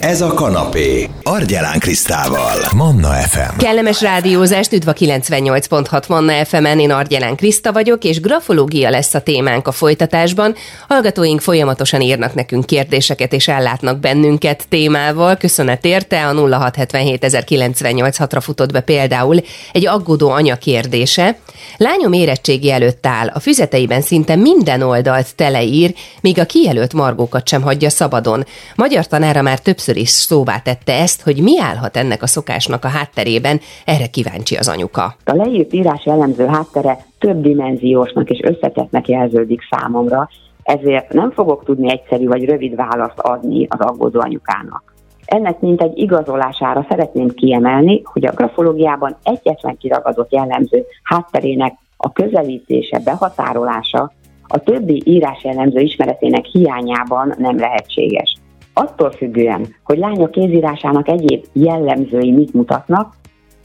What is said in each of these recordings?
Ez a kanapé. Argyelán Krisztával. Manna FM. Kellemes rádiózást, üdv a 98.6 Manna FM-en, én Argyelán Kriszta vagyok, és grafológia lesz a témánk a folytatásban. Hallgatóink folyamatosan írnak nekünk kérdéseket, és ellátnak bennünket témával. Köszönet érte, a 0677 ra futott be például egy aggódó anya kérdése. Lányom érettségi előtt áll, a füzeteiben szinte minden oldalt teleír, míg a kijelölt margókat sem hagyja szabadon. Magyar tanára már többször is szóvá tette ezt, hogy mi állhat ennek a szokásnak a hátterében, erre kíváncsi az anyuka. A leírt írás jellemző háttere több dimenziósnak és összetettnek jelződik számomra, ezért nem fogok tudni egyszerű vagy rövid választ adni az aggódó anyukának. Ennek mint egy igazolására szeretném kiemelni, hogy a grafológiában egyetlen kiragadott jellemző hátterének a közelítése, behatárolása a többi írás jellemző ismeretének hiányában nem lehetséges. Attól függően, hogy lánya kézírásának egyéb jellemzői mit mutatnak,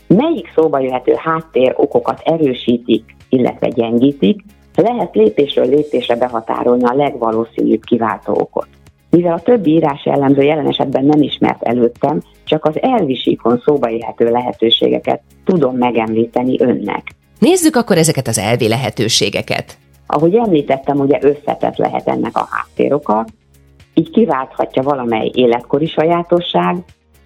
melyik szóba jöhető háttér okokat erősítik, illetve gyengítik, lehet lépésről lépésre behatárolni a legvalószínűbb kiváltó okot. Mivel a többi írás jellemző jelen esetben nem ismert előttem, csak az elvisíkon szóba jöhető lehetőségeket tudom megemlíteni önnek. Nézzük akkor ezeket az elvi lehetőségeket. Ahogy említettem, ugye összetett lehet ennek a háttéroka, így kiválthatja valamely életkori sajátosság,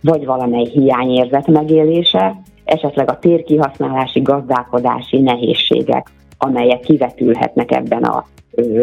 vagy valamely hiányérzet megélése, esetleg a térkihasználási, gazdálkodási nehézségek, amelyek kivetülhetnek ebben a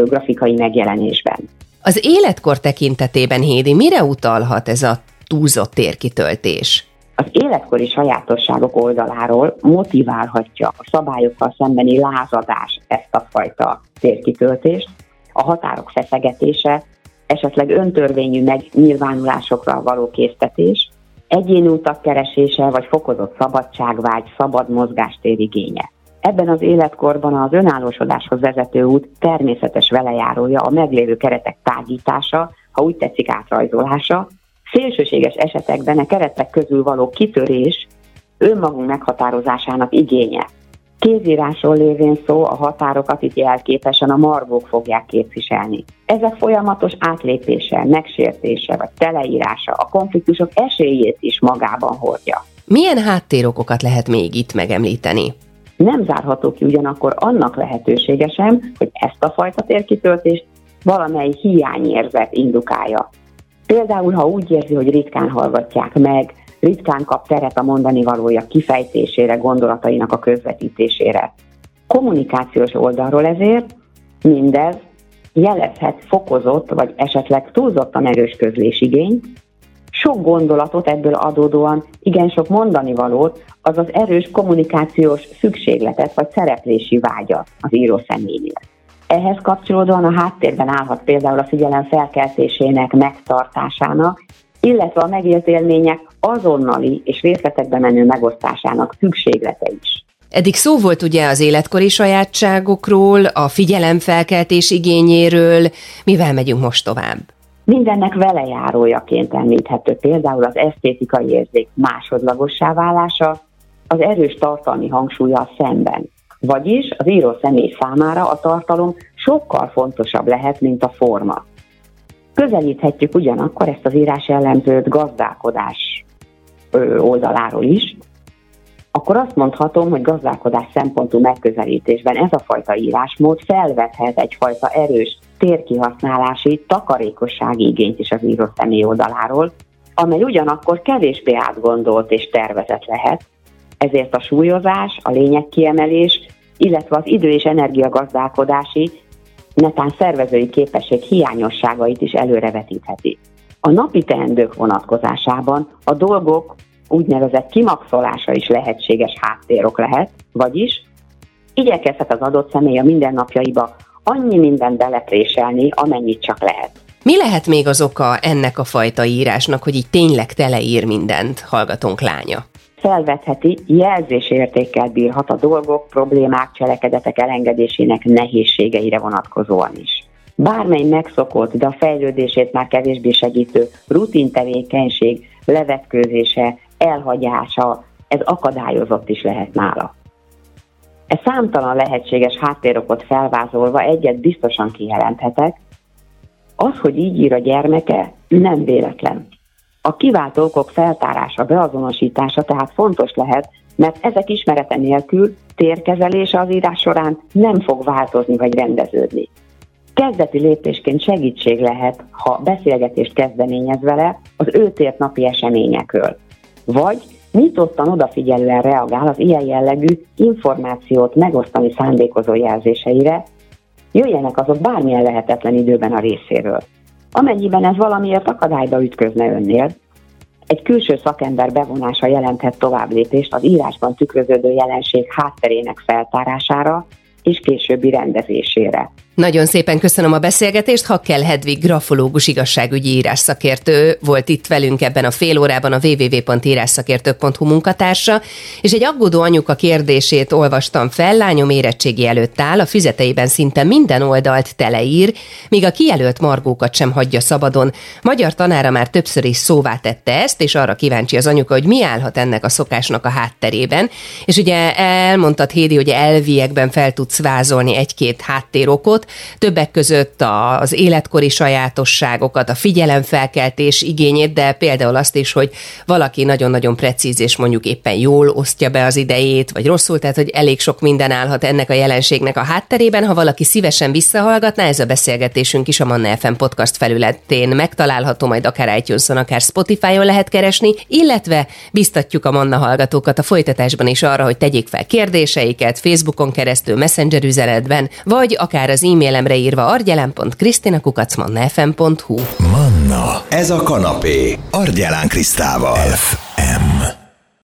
grafikai megjelenésben. Az életkor tekintetében, Hédi, mire utalhat ez a túlzott térkitöltés? Az életkori sajátosságok oldaláról motiválhatja a szabályokkal szembeni lázadás ezt a fajta térkitöltést, a határok feszegetése, esetleg öntörvényű megnyilvánulásokra való késztetés, egyéni utak keresése vagy fokozott szabadságvágy, szabad mozgástér igénye. Ebben az életkorban az önállósodáshoz vezető út természetes velejárója a meglévő keretek tágítása, ha úgy tetszik átrajzolása, szélsőséges esetekben a keretek közül való kitörés önmagunk meghatározásának igénye. Kézírásról lévén szó a határokat itt jelképesen a margók fogják képviselni. Ezek folyamatos átlépése, megsértése vagy teleírása a konfliktusok esélyét is magában hordja. Milyen háttérokokat lehet még itt megemlíteni? Nem zárható ki ugyanakkor annak lehetősége sem, hogy ezt a fajta térkitöltést valamely hiányérzet indukálja. Például, ha úgy érzi, hogy ritkán hallgatják meg, ritkán kap teret a mondani valója kifejtésére, gondolatainak a közvetítésére. Kommunikációs oldalról ezért mindez jelezhet fokozott vagy esetleg túlzottan erős közlésigényt, sok gondolatot ebből adódóan, igen sok mondani valót, azaz erős kommunikációs szükségletet vagy szereplési vágyat az író személynél. Ehhez kapcsolódóan a háttérben állhat például a figyelem felkeltésének megtartásának, illetve a megélt élmények azonnali és részletekbe menő megosztásának szükséglete is. Eddig szó volt ugye az életkori sajátságokról, a figyelemfelkeltés igényéről, mivel megyünk most tovább? Mindennek velejárójaként említhető például az esztétikai érzék másodlagossá válása, az erős tartalmi hangsúlya szemben. Vagyis az író személy számára a tartalom sokkal fontosabb lehet, mint a forma. Közelíthetjük ugyanakkor ezt az írás jellemzőt gazdálkodás oldaláról is, akkor azt mondhatom, hogy gazdálkodás szempontú megközelítésben ez a fajta írásmód felvethet egyfajta erős térkihasználási, takarékossági igényt is az író személy oldaláról, amely ugyanakkor kevésbé átgondolt és tervezett lehet, ezért a súlyozás, a lényegkiemelés, illetve az idő és energiagazdálkodási, netán szervezői képesség hiányosságait is előrevetítheti. A napi teendők vonatkozásában a dolgok úgynevezett kimaxolása is lehetséges háttérok lehet, vagyis igyekezhet az adott személy a mindennapjaiba annyi minden belepréselni, amennyit csak lehet. Mi lehet még az oka ennek a fajta írásnak, hogy így tényleg teleír mindent hallgatónk lánya? Felvetheti, jelzésértékkel bírhat a dolgok, problémák, cselekedetek elengedésének nehézségeire vonatkozóan is. Bármely megszokott, de a fejlődését már kevésbé segítő rutin tevékenység levetkőzése, elhagyása, ez akadályozott is lehet nála. E számtalan lehetséges háttérokot felvázolva egyet biztosan kijelenthetek, az, hogy így ír a gyermeke, nem véletlen. A kiváltó okok feltárása, beazonosítása tehát fontos lehet, mert ezek ismerete nélkül térkezelése az írás során nem fog változni vagy rendeződni. Kezdeti lépésként segítség lehet, ha beszélgetést kezdeményez vele az őt ért napi eseményekről. Vagy nyitottan odafigyelően reagál az ilyen jellegű információt megosztani szándékozó jelzéseire, jöjjenek azok bármilyen lehetetlen időben a részéről. Amennyiben ez valamiért akadályba ütközne önnél, egy külső szakember bevonása jelenthet tovább lépést az írásban tükröződő jelenség hátterének feltárására és későbbi rendezésére. Nagyon szépen köszönöm a beszélgetést. Hakkel Hedvig grafológus igazságügyi írásszakértő volt itt velünk ebben a fél órában a www.írásszakértők.hu munkatársa, és egy aggódó anyuka kérdését olvastam fel, lányom érettségi előtt áll, a füzeteiben szinte minden oldalt teleír, míg a kijelölt margókat sem hagyja szabadon. Magyar tanára már többször is szóvá tette ezt, és arra kíváncsi az anyuka, hogy mi állhat ennek a szokásnak a hátterében. És ugye elmondtad, Hédi, hogy elviekben fel tudsz vázolni egy-két háttérokot, többek között az életkori sajátosságokat, a figyelemfelkeltés igényét, de például azt is, hogy valaki nagyon-nagyon precíz és mondjuk éppen jól osztja be az idejét, vagy rosszul, tehát hogy elég sok minden állhat ennek a jelenségnek a hátterében. Ha valaki szívesen visszahallgatná, ez a beszélgetésünk is a Manna FM podcast felületén megtalálható, majd akár itunes akár Spotify-on lehet keresni, illetve biztatjuk a Manna hallgatókat a folytatásban is arra, hogy tegyék fel kérdéseiket Facebookon keresztül, Messenger üzenetben, vagy akár az e-mailemre írva argyelen.kristinakukacmannafm.hu Manna, ez a kanapé, Argyelán Krisztával. FM.